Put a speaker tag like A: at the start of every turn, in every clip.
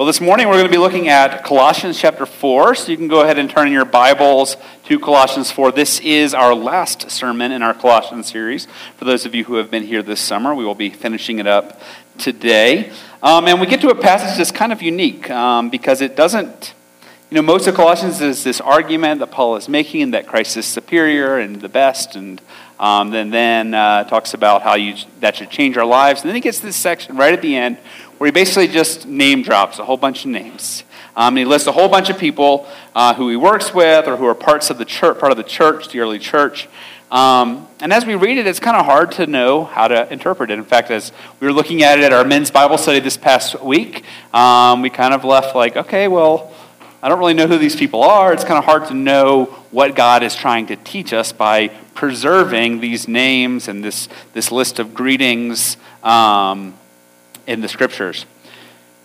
A: Well, this morning we're going to be looking at Colossians chapter 4. So you can go ahead and turn in your Bibles to Colossians 4. This is our last sermon in our Colossians series. For those of you who have been here this summer, we will be finishing it up today. Um, and we get to a passage that's kind of unique um, because it doesn't, you know, most of Colossians is this argument that Paul is making that Christ is superior and the best, and um, then then uh, talks about how you that should change our lives. And then he gets to this section right at the end where he basically just name drops a whole bunch of names. Um, and he lists a whole bunch of people uh, who he works with or who are parts of the church, part of the church, the early church. Um, and as we read it, it's kind of hard to know how to interpret it. In fact, as we were looking at it at our men's Bible study this past week, um, we kind of left like, okay, well, I don't really know who these people are. It's kind of hard to know what God is trying to teach us by preserving these names and this, this list of greetings um, in the scriptures.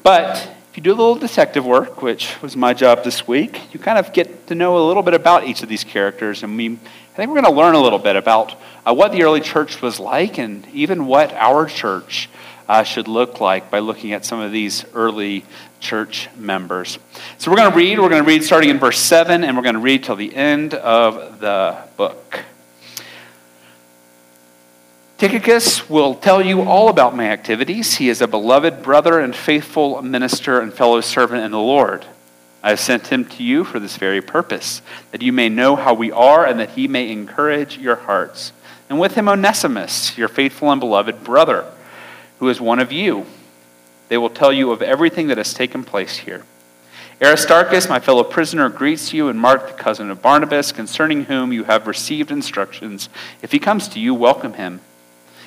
A: But if you do a little detective work, which was my job this week, you kind of get to know a little bit about each of these characters. And we, I think we're going to learn a little bit about uh, what the early church was like and even what our church uh, should look like by looking at some of these early church members. So we're going to read. We're going to read starting in verse 7, and we're going to read till the end of the book. Tychicus will tell you all about my activities. He is a beloved brother and faithful minister and fellow servant in the Lord. I have sent him to you for this very purpose, that you may know how we are and that he may encourage your hearts. And with him, Onesimus, your faithful and beloved brother, who is one of you. They will tell you of everything that has taken place here. Aristarchus, my fellow prisoner, greets you, and Mark, the cousin of Barnabas, concerning whom you have received instructions. If he comes to you, welcome him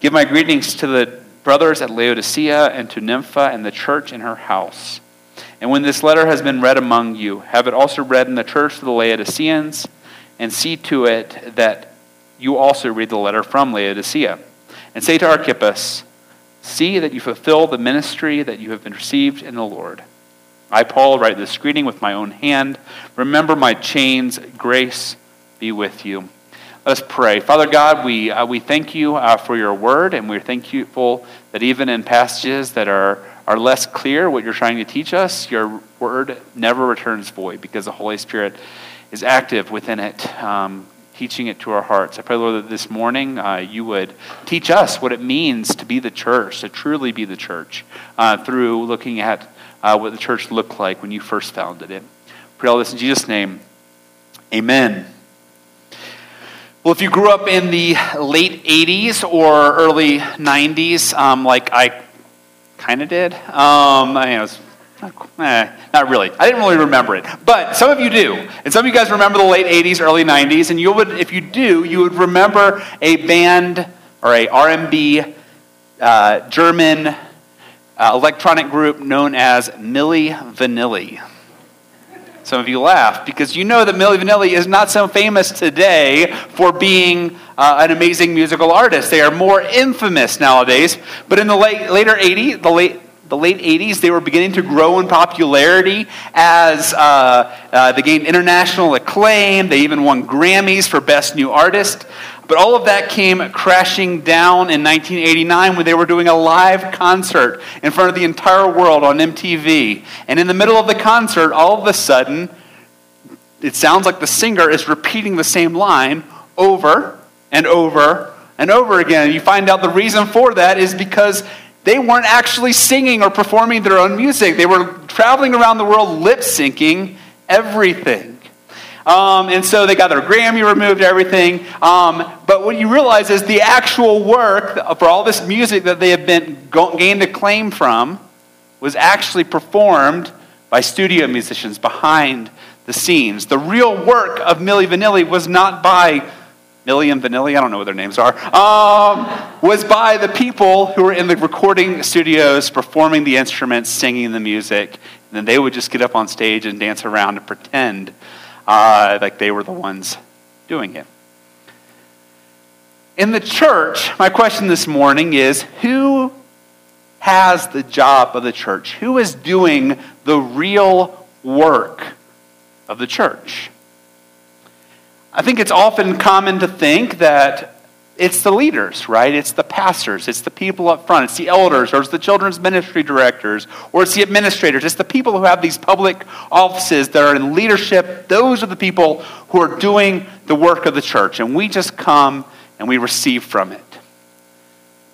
A: Give my greetings to the brothers at Laodicea and to Nympha and the church in her house. And when this letter has been read among you, have it also read in the church of the Laodiceans, and see to it that you also read the letter from Laodicea. And say to Archippus, See that you fulfill the ministry that you have been received in the Lord. I, Paul, write this greeting with my own hand. Remember my chains. Grace be with you. Let us pray. Father God, we, uh, we thank you uh, for your word, and we're thankful that even in passages that are, are less clear what you're trying to teach us, your word never returns void because the Holy Spirit is active within it, um, teaching it to our hearts. I pray, Lord, that this morning uh, you would teach us what it means to be the church, to truly be the church, uh, through looking at uh, what the church looked like when you first founded it. Pray all this in Jesus' name. Amen. Well, if you grew up in the late 80s or early 90s, um, like I kind of did, um, I mean, was not, eh, not, really. I didn't really remember it, but some of you do, and some of you guys remember the late '80s, early '90s, and you would, if you do, you would remember a band or a R&B uh, German uh, electronic group known as Milli Vanilli. Some of you laugh because you know that Milli Vanilli is not so famous today for being uh, an amazing musical artist. They are more infamous nowadays. But in the late, later 80s, the late the late 80s, they were beginning to grow in popularity as uh, uh, they gained international acclaim. They even won Grammys for Best New Artist. But all of that came crashing down in 1989 when they were doing a live concert in front of the entire world on MTV. And in the middle of the concert, all of a sudden, it sounds like the singer is repeating the same line over and over and over again. You find out the reason for that is because they weren't actually singing or performing their own music. They were traveling around the world lip syncing everything. Um, and so they got their Grammy removed, everything. Um, but what you realize is the actual work for all this music that they have been gained acclaim from was actually performed by studio musicians behind the scenes. The real work of Milli Vanilli was not by Milli and Vanilli, I don't know what their names are, um, was by the people who were in the recording studios performing the instruments, singing the music. And then they would just get up on stage and dance around and pretend uh, like they were the ones doing it. In the church, my question this morning is who has the job of the church? Who is doing the real work of the church? I think it's often common to think that it's the leaders, right? It's the pastors, it's the people up front, it's the elders, or it's the children's ministry directors, or it's the administrators. It's the people who have these public offices that are in leadership. Those are the people who are doing the work of the church, and we just come and we receive from it.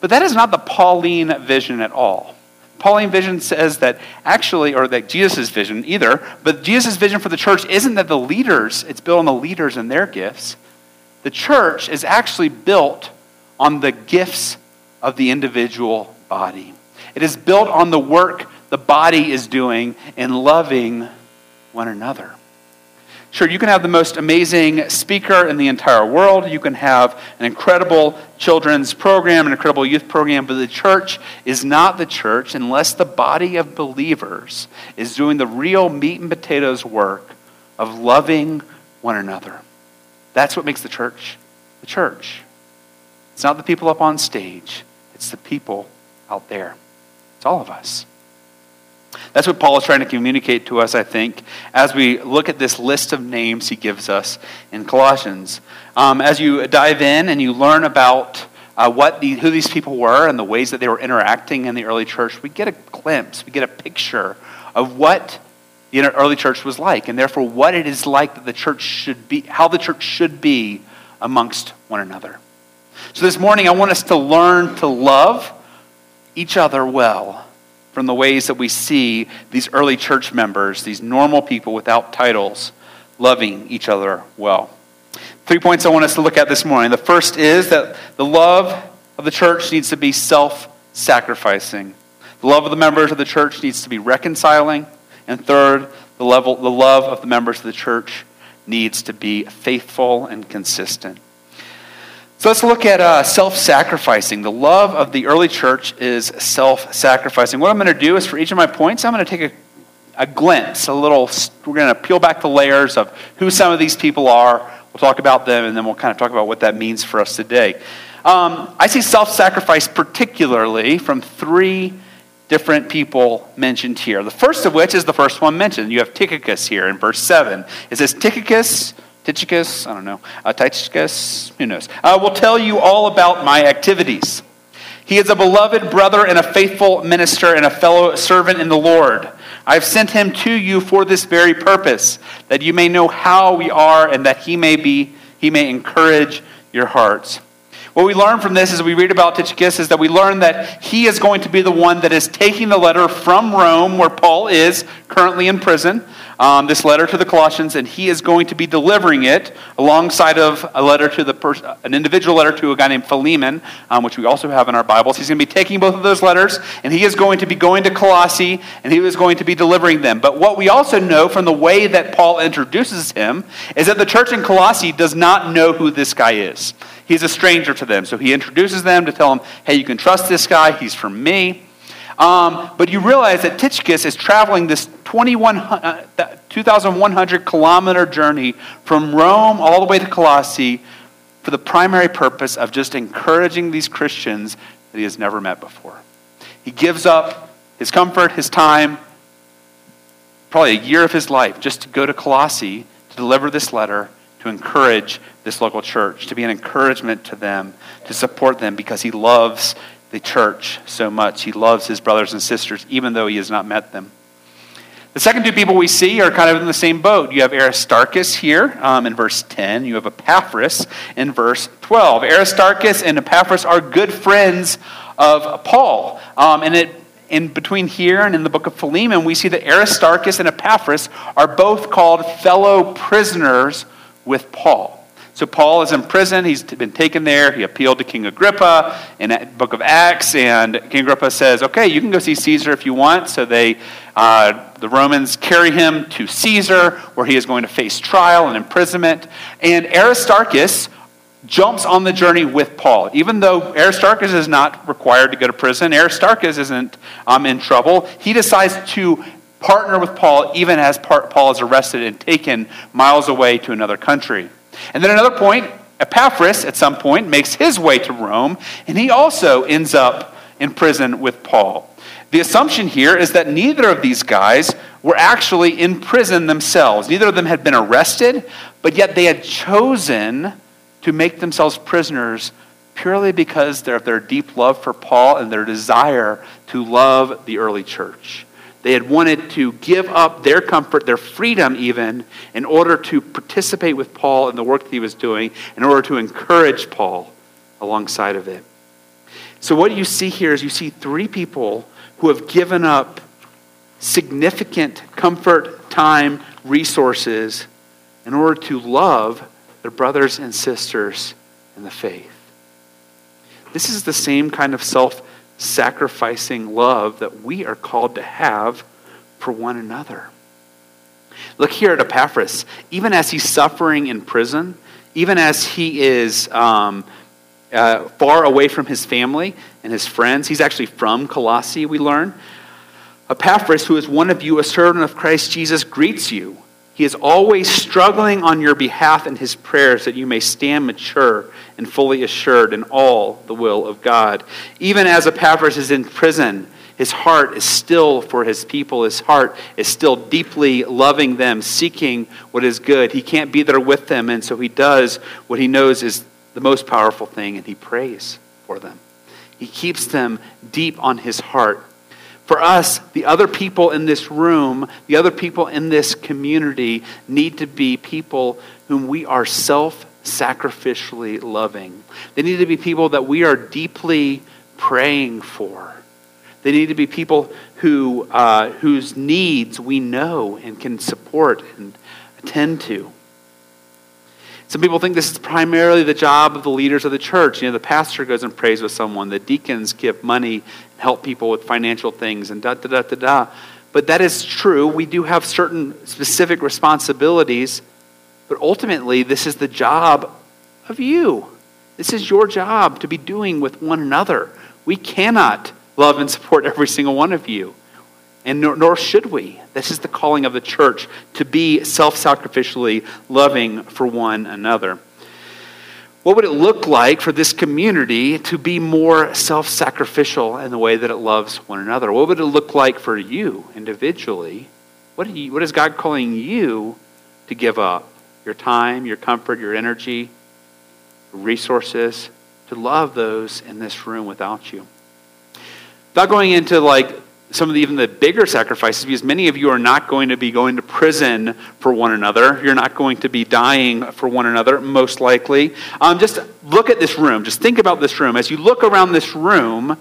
A: But that is not the Pauline vision at all. Pauline vision says that actually, or that Jesus' vision either, but Jesus' vision for the church isn't that the leaders, it's built on the leaders and their gifts the church is actually built on the gifts of the individual body. It is built on the work the body is doing in loving one another. Sure, you can have the most amazing speaker in the entire world. You can have an incredible children's program, an incredible youth program, but the church is not the church unless the body of believers is doing the real meat and potatoes work of loving one another. That's what makes the church the church. It's not the people up on stage, it's the people out there. It's all of us. That's what Paul is trying to communicate to us, I think, as we look at this list of names he gives us in Colossians. Um, as you dive in and you learn about uh, what the, who these people were and the ways that they were interacting in the early church, we get a glimpse, we get a picture of what the early church was like, and therefore what it is like that the church should be, how the church should be amongst one another. So this morning, I want us to learn to love each other well from the ways that we see these early church members, these normal people without titles, loving each other well. Three points I want us to look at this morning. The first is that the love of the church needs to be self sacrificing. The love of the members of the church needs to be reconciling. And third, the, level, the love of the members of the church needs to be faithful and consistent. So let's look at uh, self sacrificing. The love of the early church is self sacrificing. What I'm going to do is for each of my points, I'm going to take a, a glimpse, a little, we're going to peel back the layers of who some of these people are. We'll talk about them, and then we'll kind of talk about what that means for us today. Um, I see self sacrifice particularly from three different people mentioned here. The first of which is the first one mentioned. You have Tychicus here in verse 7. It says, Tychicus, Tychicus, I don't know, uh, Tychicus, who knows, uh, will tell you all about my activities. He is a beloved brother and a faithful minister and a fellow servant in the Lord. I have sent him to you for this very purpose, that you may know how we are and that he may be he may encourage your hearts. What we learn from this as we read about Tychicus is that we learn that he is going to be the one that is taking the letter from Rome, where Paul is currently in prison, um, this letter to the Colossians, and he is going to be delivering it alongside of a letter to the pers- an individual letter to a guy named Philemon, um, which we also have in our Bibles. He's going to be taking both of those letters, and he is going to be going to Colossae, and he is going to be delivering them. But what we also know from the way that Paul introduces him is that the church in Colossae does not know who this guy is. He's a stranger to them. So he introduces them to tell them, hey, you can trust this guy. He's from me. Um, but you realize that Tychicus is traveling this 2,100 uh, kilometer journey from Rome all the way to Colossae for the primary purpose of just encouraging these Christians that he has never met before. He gives up his comfort, his time, probably a year of his life just to go to Colossae to deliver this letter to encourage this local church, to be an encouragement to them, to support them because he loves the church so much. He loves his brothers and sisters, even though he has not met them. The second two people we see are kind of in the same boat. You have Aristarchus here um, in verse 10. You have Epaphras in verse 12. Aristarchus and Epaphras are good friends of Paul. Um, and it, in between here and in the book of Philemon, we see that Aristarchus and Epaphras are both called fellow prisoners with Paul. So Paul is in prison. He's been taken there. He appealed to King Agrippa in the book of Acts, and King Agrippa says, "Okay, you can go see Caesar if you want." So they, uh, the Romans, carry him to Caesar, where he is going to face trial and imprisonment. And Aristarchus jumps on the journey with Paul, even though Aristarchus is not required to go to prison. Aristarchus isn't um, in trouble. He decides to partner with Paul, even as Paul is arrested and taken miles away to another country. And then another point, Epaphras at some point makes his way to Rome, and he also ends up in prison with Paul. The assumption here is that neither of these guys were actually in prison themselves. Neither of them had been arrested, but yet they had chosen to make themselves prisoners purely because of their deep love for Paul and their desire to love the early church. They had wanted to give up their comfort, their freedom even, in order to participate with Paul in the work that he was doing, in order to encourage Paul alongside of it. So, what you see here is you see three people who have given up significant comfort, time, resources in order to love their brothers and sisters in the faith. This is the same kind of self sacrificing love that we are called to have for one another. Look here at Epaphras. Even as he's suffering in prison, even as he is um, uh, far away from his family and his friends, he's actually from Colossae, we learn. Epaphras, who is one of you, a servant of Christ Jesus, greets you. He is always struggling on your behalf in his prayers that you may stand mature and fully assured in all the will of God. Even as Epaphras is in prison, his heart is still for his people. His heart is still deeply loving them, seeking what is good. He can't be there with them, and so he does what he knows is the most powerful thing, and he prays for them. He keeps them deep on his heart. For us, the other people in this room, the other people in this community need to be people whom we are self sacrificially loving. They need to be people that we are deeply praying for. They need to be people who, uh, whose needs we know and can support and attend to. Some people think this is primarily the job of the leaders of the church. You know, the pastor goes and prays with someone, the deacons give money help people with financial things, and da da da da da. But that is true. We do have certain specific responsibilities, but ultimately, this is the job of you. This is your job to be doing with one another. We cannot love and support every single one of you, and nor, nor should we. This is the calling of the church to be self sacrificially loving for one another. What would it look like for this community to be more self sacrificial in the way that it loves one another? What would it look like for you individually? What, you, what is God calling you to give up? Your time, your comfort, your energy, resources to love those in this room without you. Without going into like some of the, even the bigger sacrifices, because many of you are not going to be going to prison for one another. You're not going to be dying for one another, most likely. Um, just look at this room. Just think about this room. As you look around this room,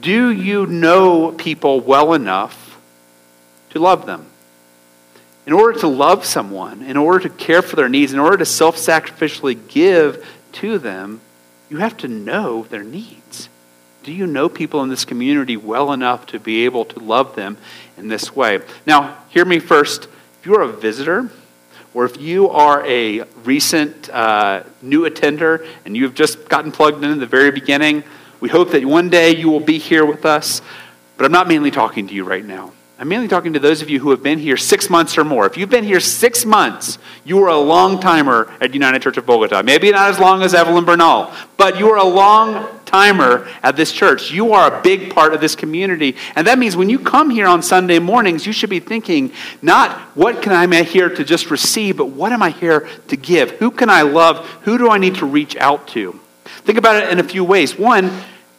A: do you know people well enough to love them? In order to love someone, in order to care for their needs, in order to self sacrificially give to them, you have to know their needs. Do you know people in this community well enough to be able to love them in this way? Now, hear me first. If you're a visitor, or if you are a recent uh, new attender and you've just gotten plugged in at the very beginning, we hope that one day you will be here with us. But I'm not mainly talking to you right now. I'm mainly talking to those of you who have been here six months or more. If you've been here six months, you are a long timer at United Church of Bogota. Maybe not as long as Evelyn Bernal, but you are a long timer at this church. You are a big part of this community. And that means when you come here on Sunday mornings, you should be thinking not what can I here to just receive, but what am I here to give? Who can I love? Who do I need to reach out to? Think about it in a few ways. One,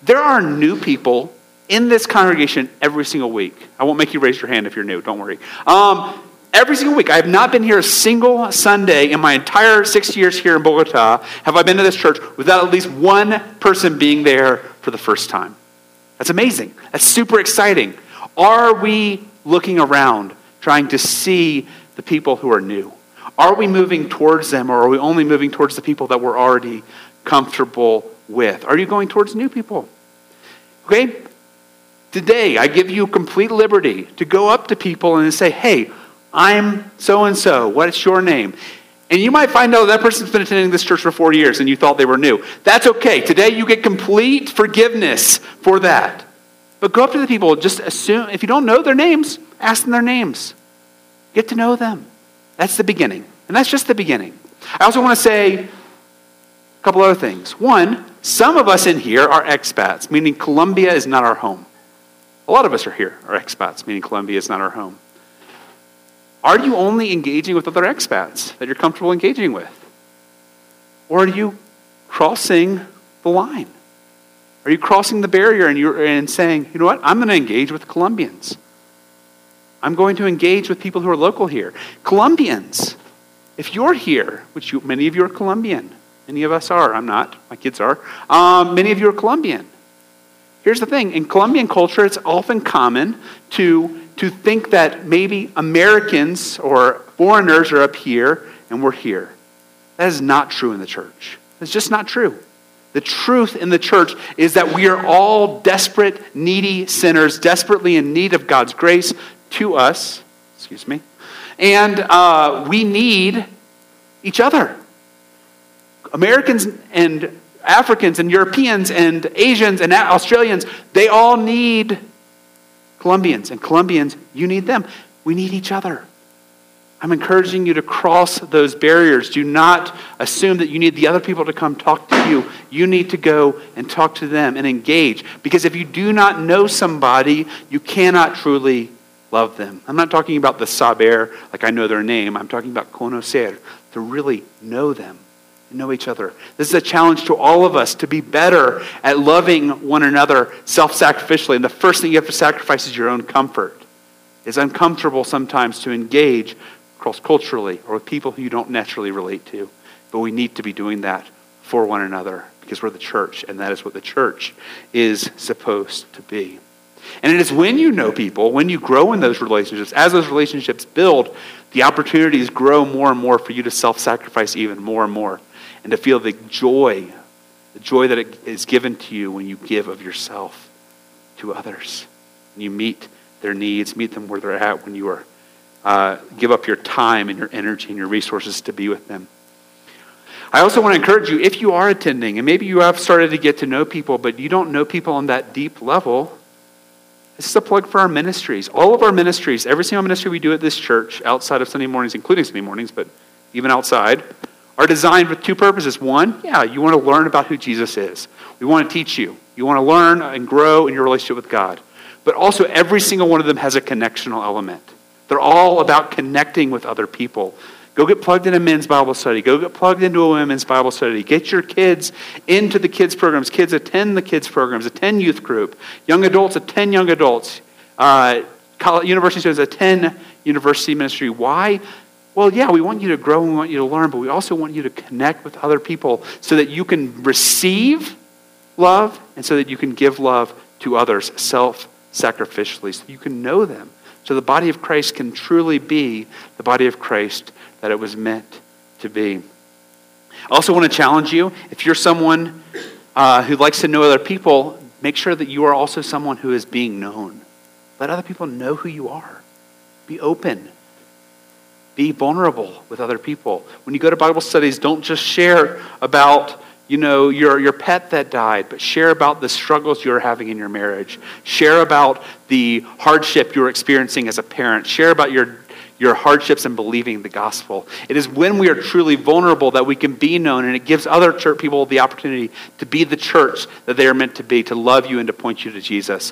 A: there are new people in this congregation every single week. I won't make you raise your hand if you're new, don't worry. Um, every single week. I have not been here a single Sunday in my entire six years here in Bogota. Have I been to this church without at least one person being there for the first time? That's amazing. That's super exciting. Are we looking around trying to see the people who are new? Are we moving towards them or are we only moving towards the people that we're already comfortable with? Are you going towards new people? Okay? Today, I give you complete liberty to go up to people and say, hey, I'm so and so. What's your name? And you might find out that person's been attending this church for four years and you thought they were new. That's okay. Today, you get complete forgiveness for that. But go up to the people, just assume, if you don't know their names, ask them their names. Get to know them. That's the beginning. And that's just the beginning. I also want to say a couple other things. One, some of us in here are expats, meaning Colombia is not our home. A lot of us are here are expats, meaning Colombia is not our home. Are you only engaging with other expats that you're comfortable engaging with? Or are you crossing the line? Are you crossing the barrier and you're and saying, you know what, I'm going to engage with Colombians? I'm going to engage with people who are local here. Colombians, if you're here, which you, many of you are Colombian, many of us are, I'm not, my kids are, um, many of you are Colombian. Here's the thing in Colombian culture, it's often common to, to think that maybe Americans or foreigners are up here and we're here. That is not true in the church. It's just not true. The truth in the church is that we are all desperate, needy sinners, desperately in need of God's grace to us. Excuse me. And uh, we need each other. Americans and Africans and Europeans and Asians and Australians, they all need Colombians. And Colombians, you need them. We need each other. I'm encouraging you to cross those barriers. Do not assume that you need the other people to come talk to you. You need to go and talk to them and engage. Because if you do not know somebody, you cannot truly love them. I'm not talking about the saber, like I know their name. I'm talking about conocer, to really know them know each other. This is a challenge to all of us to be better at loving one another self sacrificially. And the first thing you have to sacrifice is your own comfort. It's uncomfortable sometimes to engage cross culturally or with people who you don't naturally relate to. But we need to be doing that for one another because we're the church, and that is what the church is supposed to be. And it is when you know people, when you grow in those relationships, as those relationships build, the opportunities grow more and more for you to self sacrifice even more and more and to feel the joy, the joy that is given to you when you give of yourself to others. And you meet their needs, meet them where they're at when you are, uh, give up your time and your energy and your resources to be with them. I also want to encourage you, if you are attending, and maybe you have started to get to know people, but you don't know people on that deep level, this is a plug for our ministries. All of our ministries, every single ministry we do at this church, outside of Sunday mornings, including Sunday mornings, but even outside, are designed with two purposes. One, yeah, you want to learn about who Jesus is. We want to teach you. You want to learn and grow in your relationship with God. But also, every single one of them has a connectional element. They're all about connecting with other people. Go get plugged into a men's Bible study. Go get plugged into a women's Bible study. Get your kids into the kids' programs. Kids attend the kids' programs. Attend youth group. Young adults attend young adults. Uh, college, university students attend university ministry. Why? Well, yeah, we want you to grow and we want you to learn, but we also want you to connect with other people so that you can receive love and so that you can give love to others self sacrificially, so you can know them. So the body of Christ can truly be the body of Christ that it was meant to be. I also want to challenge you if you're someone uh, who likes to know other people, make sure that you are also someone who is being known. Let other people know who you are. Be open be vulnerable with other people. When you go to Bible studies, don't just share about you know your, your pet that died but share about the struggles you're having in your marriage. Share about the hardship you're experiencing as a parent. Share about your your hardships in believing the gospel. It is when we are truly vulnerable that we can be known and it gives other church people the opportunity to be the church that they are meant to be to love you and to point you to jesus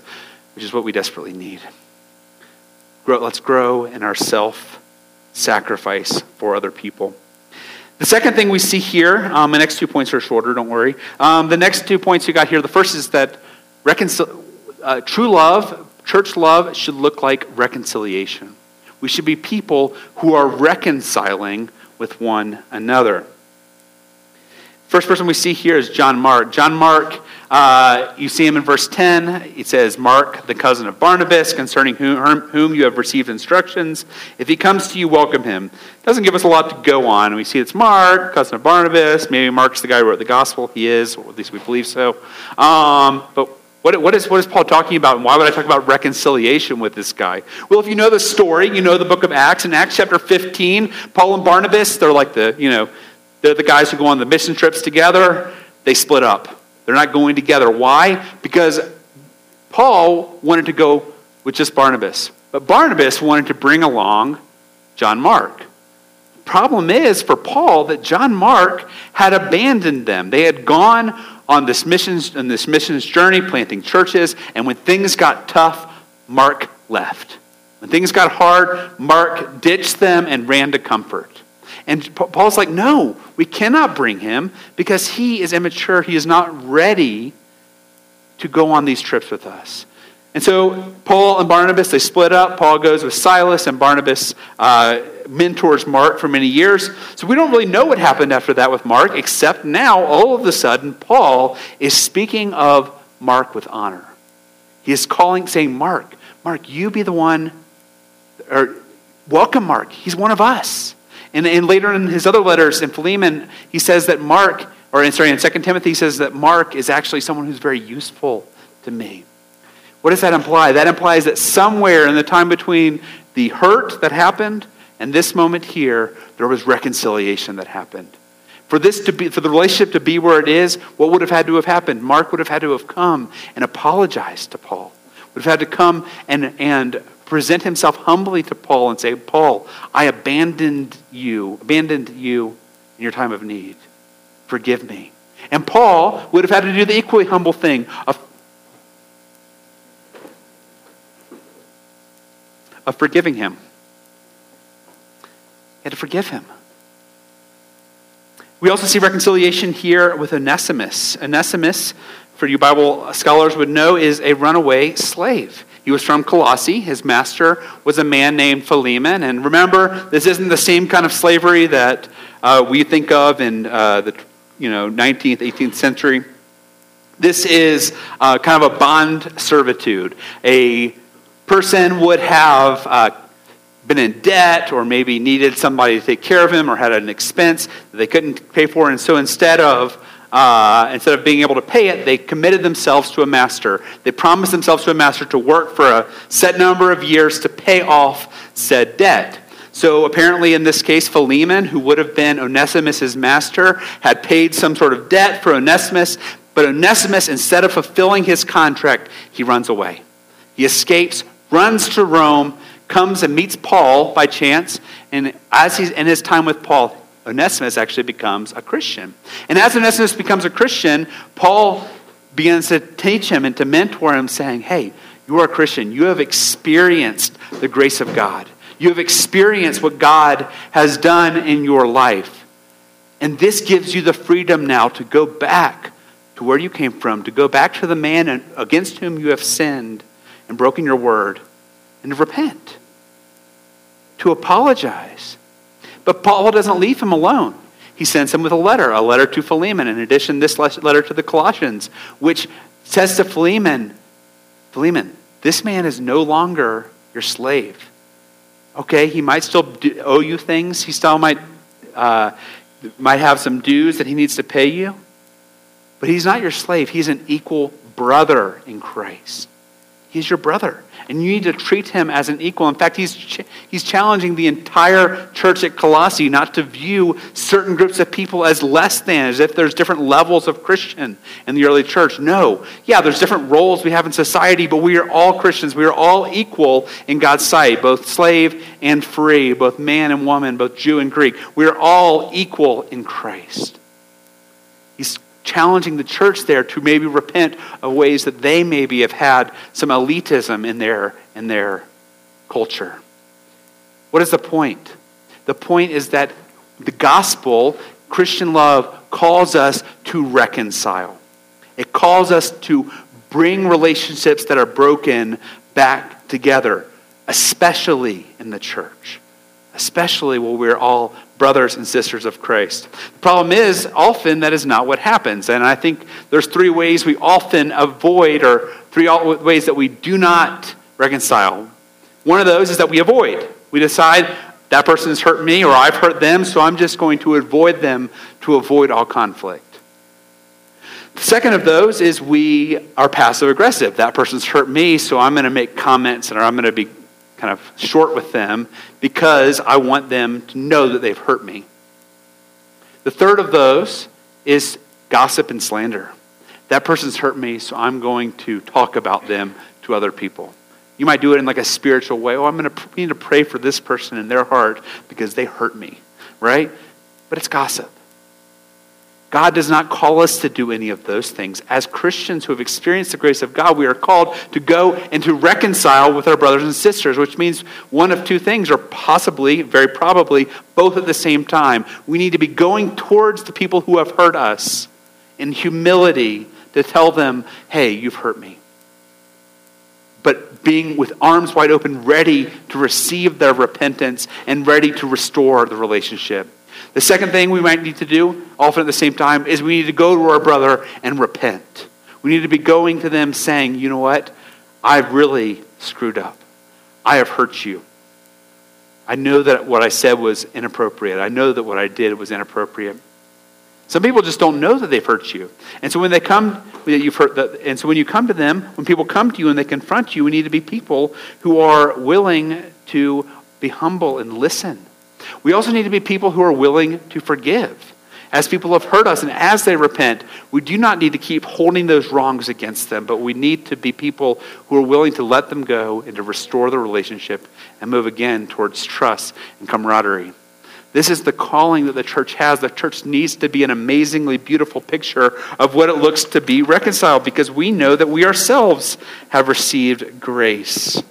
A: which is what we desperately need. Grow, let's grow in our self sacrifice for other people. The second thing we see here, um, the next two points are shorter, don't worry. Um, the next two points you got here, the first is that reconcil- uh, true love, church love, should look like reconciliation. We should be people who are reconciling with one another. First person we see here is John Mark. John Mark, uh, you see him in verse 10. It says, Mark, the cousin of Barnabas, concerning whom, whom you have received instructions. If he comes to you, welcome him. Doesn't give us a lot to go on. We see it's Mark, cousin of Barnabas. Maybe Mark's the guy who wrote the gospel. He is, or at least we believe so. Um, but what, what, is, what is Paul talking about, and why would I talk about reconciliation with this guy? Well, if you know the story, you know the book of Acts. In Acts chapter 15, Paul and Barnabas, they're like the, you know, they're the guys who go on the mission trips together. They split up. They're not going together. Why? Because Paul wanted to go with just Barnabas. But Barnabas wanted to bring along John Mark. Problem is for Paul that John Mark had abandoned them. They had gone on this missions on this missions journey, planting churches, and when things got tough, Mark left. When things got hard, Mark ditched them and ran to comfort. And Paul's like, no, we cannot bring him because he is immature. He is not ready to go on these trips with us. And so Paul and Barnabas, they split up. Paul goes with Silas, and Barnabas uh, mentors Mark for many years. So we don't really know what happened after that with Mark, except now, all of a sudden, Paul is speaking of Mark with honor. He is calling, saying, Mark, Mark, you be the one, or welcome Mark. He's one of us. And, and later in his other letters in Philemon, he says that Mark, or sorry, in 2 Timothy, he says that Mark is actually someone who's very useful to me. What does that imply? That implies that somewhere in the time between the hurt that happened and this moment here, there was reconciliation that happened. For this to be, for the relationship to be where it is, what would have had to have happened? Mark would have had to have come and apologized to Paul. Would have had to come and, and present himself humbly to Paul and say, Paul, I abandoned you, abandoned you in your time of need. Forgive me. And Paul would have had to do the equally humble thing of, of forgiving him. He had to forgive him. We also see reconciliation here with Onesimus. Onesimus, for you Bible scholars would know, is a runaway slave. He was from Colossae. His master was a man named Philemon. And remember, this isn't the same kind of slavery that uh, we think of in uh, the you know, 19th, 18th century. This is uh, kind of a bond servitude. A person would have uh, been in debt or maybe needed somebody to take care of him or had an expense that they couldn't pay for. And so instead of uh, instead of being able to pay it, they committed themselves to a master. They promised themselves to a master to work for a set number of years to pay off said debt. So apparently, in this case, Philemon, who would have been Onesimus' master, had paid some sort of debt for Onesimus, but Onesimus, instead of fulfilling his contract, he runs away. He escapes, runs to Rome, comes and meets Paul by chance, and as he's in his time with Paul, Onesimus actually becomes a Christian. And as Onesimus becomes a Christian, Paul begins to teach him and to mentor him, saying, Hey, you are a Christian. You have experienced the grace of God. You have experienced what God has done in your life. And this gives you the freedom now to go back to where you came from, to go back to the man against whom you have sinned and broken your word, and to repent, to apologize but Paul doesn't leave him alone. He sends him with a letter, a letter to Philemon. In addition, this letter to the Colossians, which says to Philemon, Philemon, this man is no longer your slave. Okay, he might still owe you things. He still might, uh, might have some dues that he needs to pay you. But he's not your slave. He's an equal brother in Christ. He's your brother and you need to treat him as an equal. In fact, he's, ch- he's challenging the entire church at Colossae not to view certain groups of people as less than, as if there's different levels of Christian in the early church. No. Yeah, there's different roles we have in society, but we are all Christians. We are all equal in God's sight, both slave and free, both man and woman, both Jew and Greek. We are all equal in Christ. Challenging the church there to maybe repent of ways that they maybe have had some elitism in their, in their culture. What is the point? The point is that the gospel, Christian love, calls us to reconcile. It calls us to bring relationships that are broken back together, especially in the church, especially when we're all brothers and sisters of Christ. The problem is, often that is not what happens. And I think there's three ways we often avoid, or three ways that we do not reconcile. One of those is that we avoid. We decide that person has hurt me or I've hurt them, so I'm just going to avoid them to avoid all conflict. The second of those is we are passive aggressive. That person's hurt me, so I'm going to make comments and I'm going to be kind of short with them because I want them to know that they've hurt me. The third of those is gossip and slander. That person's hurt me, so I'm going to talk about them to other people. You might do it in like a spiritual way. Oh, I'm going to need to pray for this person in their heart because they hurt me, right? But it's gossip. God does not call us to do any of those things. As Christians who have experienced the grace of God, we are called to go and to reconcile with our brothers and sisters, which means one of two things, or possibly, very probably, both at the same time. We need to be going towards the people who have hurt us in humility to tell them, hey, you've hurt me. But being with arms wide open, ready to receive their repentance and ready to restore the relationship. The second thing we might need to do, often at the same time, is we need to go to our brother and repent. We need to be going to them saying, you know what? I've really screwed up. I have hurt you. I know that what I said was inappropriate. I know that what I did was inappropriate. Some people just don't know that they've hurt you. And so when they come, you've hurt the, and so when you come to them, when people come to you and they confront you, we need to be people who are willing to be humble and listen we also need to be people who are willing to forgive. As people have hurt us and as they repent, we do not need to keep holding those wrongs against them, but we need to be people who are willing to let them go and to restore the relationship and move again towards trust and camaraderie. This is the calling that the church has. The church needs to be an amazingly beautiful picture of what it looks to be reconciled because we know that we ourselves have received grace.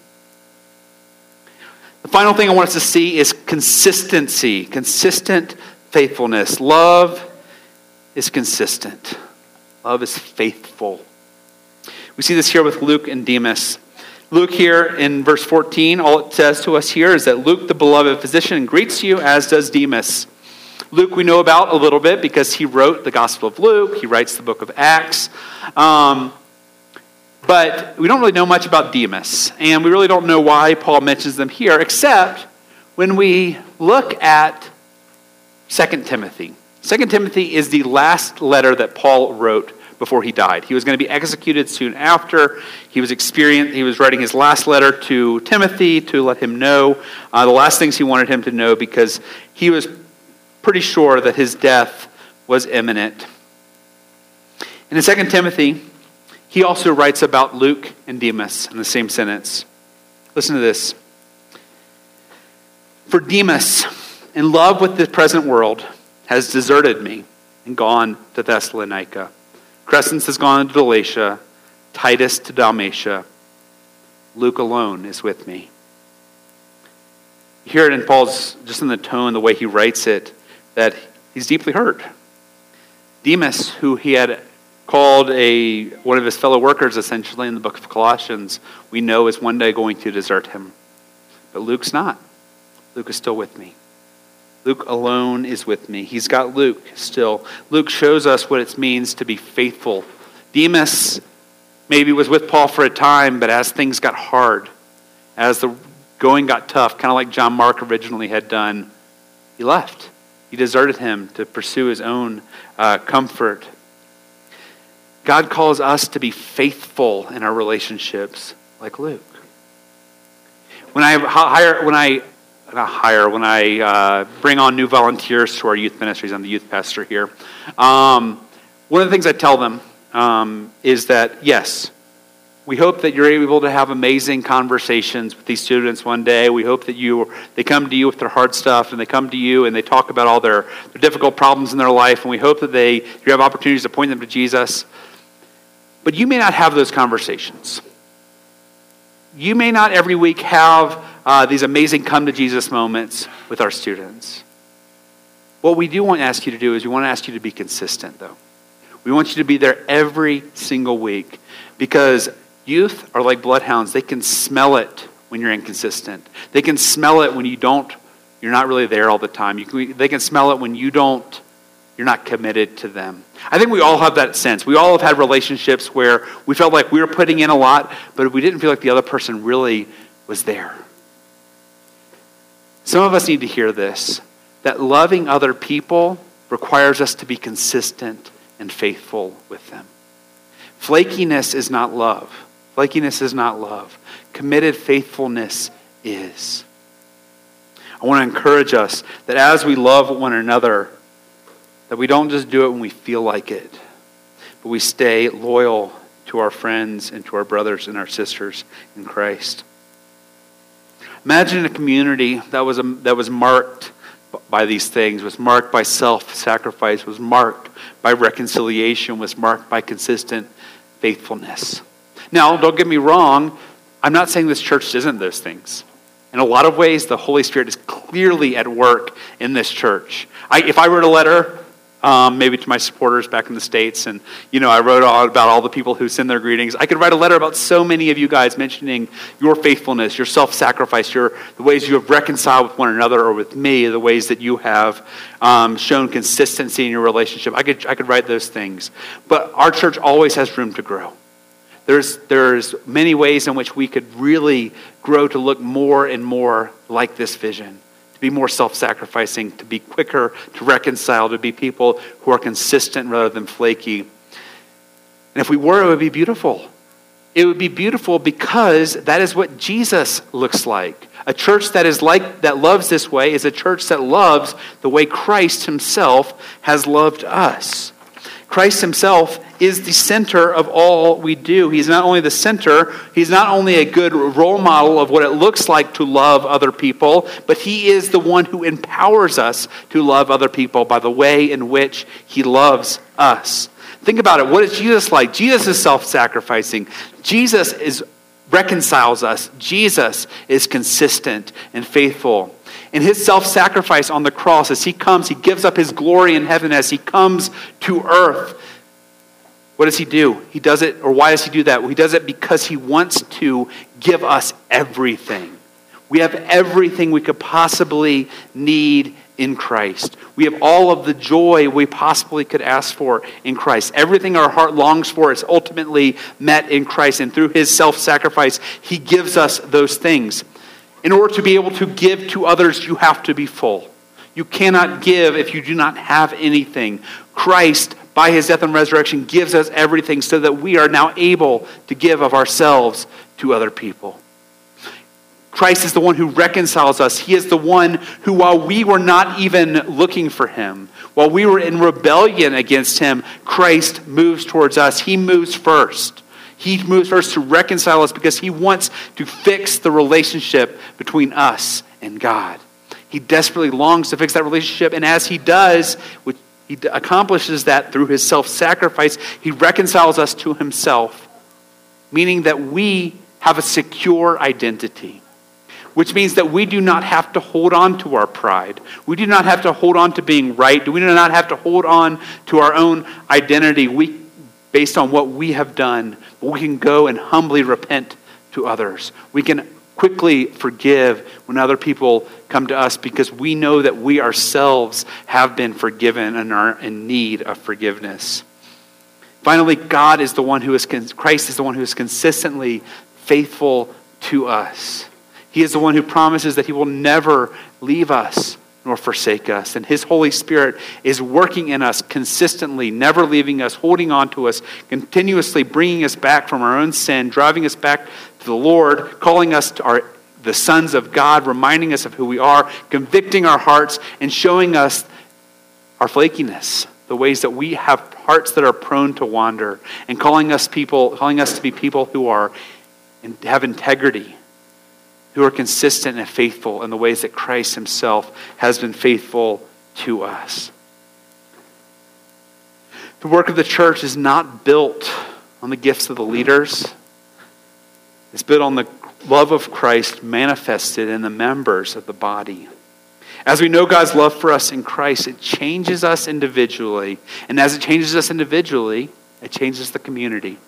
A: The final thing I want us to see is consistency, consistent faithfulness. Love is consistent, love is faithful. We see this here with Luke and Demas. Luke here in verse 14, all it says to us here is that Luke, the beloved physician, greets you, as does Demas. Luke, we know about a little bit because he wrote the Gospel of Luke, he writes the book of Acts. Um, but we don't really know much about Demas, and we really don't know why Paul mentions them here, except when we look at 2 Timothy. 2 Timothy is the last letter that Paul wrote before he died. He was going to be executed soon after. He was experienced, he was writing his last letter to Timothy to let him know uh, the last things he wanted him to know because he was pretty sure that his death was imminent. And in 2 Timothy, he also writes about Luke and Demas in the same sentence. Listen to this. For Demas, in love with the present world, has deserted me and gone to Thessalonica. Crescens has gone to Galatia, Titus to Dalmatia. Luke alone is with me. You hear it in Paul's, just in the tone, the way he writes it, that he's deeply hurt. Demas, who he had called a, one of his fellow workers, essentially, in the book of Colossians, we know is one day going to desert him. But Luke's not. Luke is still with me. Luke alone is with me. He's got Luke still. Luke shows us what it means to be faithful. Demas maybe was with Paul for a time, but as things got hard, as the going got tough, kind of like John Mark originally had done, he left. He deserted him to pursue his own uh, comfort. God calls us to be faithful in our relationships, like Luke. When I hire, when I not hire, when I uh, bring on new volunteers to our youth ministries, I'm the youth pastor here. Um, one of the things I tell them um, is that yes, we hope that you're able to have amazing conversations with these students one day. We hope that you they come to you with their hard stuff and they come to you and they talk about all their, their difficult problems in their life and we hope that they you have opportunities to point them to Jesus. But you may not have those conversations. You may not every week have uh, these amazing come to Jesus moments with our students. What we do want to ask you to do is we want to ask you to be consistent, though. We want you to be there every single week because youth are like bloodhounds. They can smell it when you're inconsistent. They can smell it when you don't, you're not really there all the time. Can, they can smell it when you don't, you're not committed to them. I think we all have that sense. We all have had relationships where we felt like we were putting in a lot, but we didn't feel like the other person really was there. Some of us need to hear this that loving other people requires us to be consistent and faithful with them. Flakiness is not love. Flakiness is not love. Committed faithfulness is. I want to encourage us that as we love one another, that we don't just do it when we feel like it, but we stay loyal to our friends and to our brothers and our sisters in Christ. Imagine a community that was, a, that was marked by these things, was marked by self sacrifice, was marked by reconciliation, was marked by consistent faithfulness. Now, don't get me wrong, I'm not saying this church isn't those things. In a lot of ways, the Holy Spirit is clearly at work in this church. I, if I wrote a letter um, maybe to my supporters back in the States. And, you know, I wrote all about all the people who send their greetings. I could write a letter about so many of you guys mentioning your faithfulness, your self sacrifice, your, the ways you have reconciled with one another or with me, the ways that you have um, shown consistency in your relationship. I could, I could write those things. But our church always has room to grow. There's, there's many ways in which we could really grow to look more and more like this vision be more self sacrificing, to be quicker to reconcile, to be people who are consistent rather than flaky. And if we were, it would be beautiful. It would be beautiful because that is what Jesus looks like. A church that is like that loves this way is a church that loves the way Christ himself has loved us. Christ himself is the center of all we do. He's not only the center, he's not only a good role model of what it looks like to love other people, but he is the one who empowers us to love other people by the way in which he loves us. Think about it. What is Jesus like? Jesus is self sacrificing. Jesus is, reconciles us. Jesus is consistent and faithful. In his self sacrifice on the cross, as he comes, he gives up his glory in heaven as he comes to earth what does he do? He does it, or why does he do that? Well, he does it because he wants to give us everything. We have everything we could possibly need in Christ. We have all of the joy we possibly could ask for in Christ. Everything our heart longs for is ultimately met in Christ. And through his self sacrifice, he gives us those things. In order to be able to give to others, you have to be full. You cannot give if you do not have anything. Christ by his death and resurrection, gives us everything so that we are now able to give of ourselves to other people. Christ is the one who reconciles us. He is the one who, while we were not even looking for him, while we were in rebellion against him, Christ moves towards us. He moves first. He moves first to reconcile us because he wants to fix the relationship between us and God. He desperately longs to fix that relationship, and as he does, he accomplishes that through his self sacrifice. He reconciles us to himself, meaning that we have a secure identity, which means that we do not have to hold on to our pride. We do not have to hold on to being right. We do not have to hold on to our own identity we, based on what we have done. But we can go and humbly repent to others. We can quickly forgive when other people come to us because we know that we ourselves have been forgiven and are in need of forgiveness. Finally, God is the one who is, Christ is the one who is consistently faithful to us. He is the one who promises that he will never leave us nor forsake us. And His Holy Spirit is working in us consistently, never leaving us, holding on to us, continuously bringing us back from our own sin, driving us back the Lord, calling us to our, the sons of God, reminding us of who we are, convicting our hearts, and showing us our flakiness, the ways that we have hearts that are prone to wander, and calling us people, calling us to be people who are and have integrity who are consistent and faithful in the ways that Christ himself has been faithful to us. The work of the church is not built on the gifts of the leaders. It's built on the love of Christ manifested in the members of the body. As we know God's love for us in Christ, it changes us individually. And as it changes us individually, it changes the community.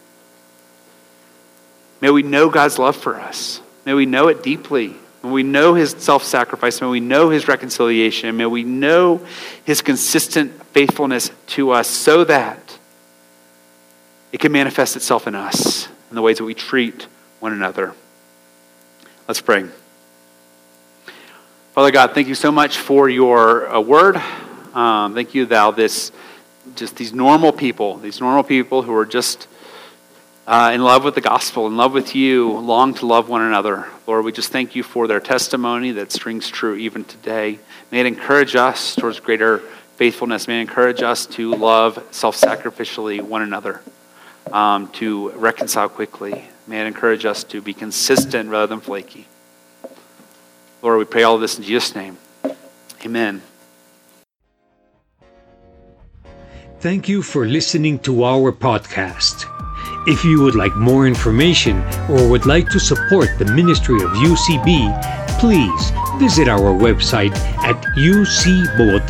A: May we know God's love for us. May we know it deeply. May we know his self sacrifice. May we know his reconciliation. May we know his consistent faithfulness to us so that it can manifest itself in us in the ways that we treat one another. Let's pray. Father God, thank you so much for your uh, word. Um, thank you, thou, this just these normal people, these normal people who are just uh, in love with the gospel, in love with you, long to love one another. Lord, we just thank you for their testimony that strings true even today. May it encourage us towards greater faithfulness. May it encourage us to love self sacrificially one another, um, to reconcile quickly. May it encourage us to be consistent rather than flaky. Lord, we pray all this in Jesus' name. Amen.
B: Thank you for listening to our podcast. If you would like more information or would like to support the ministry of UCB, please visit our website at ucbogota.org.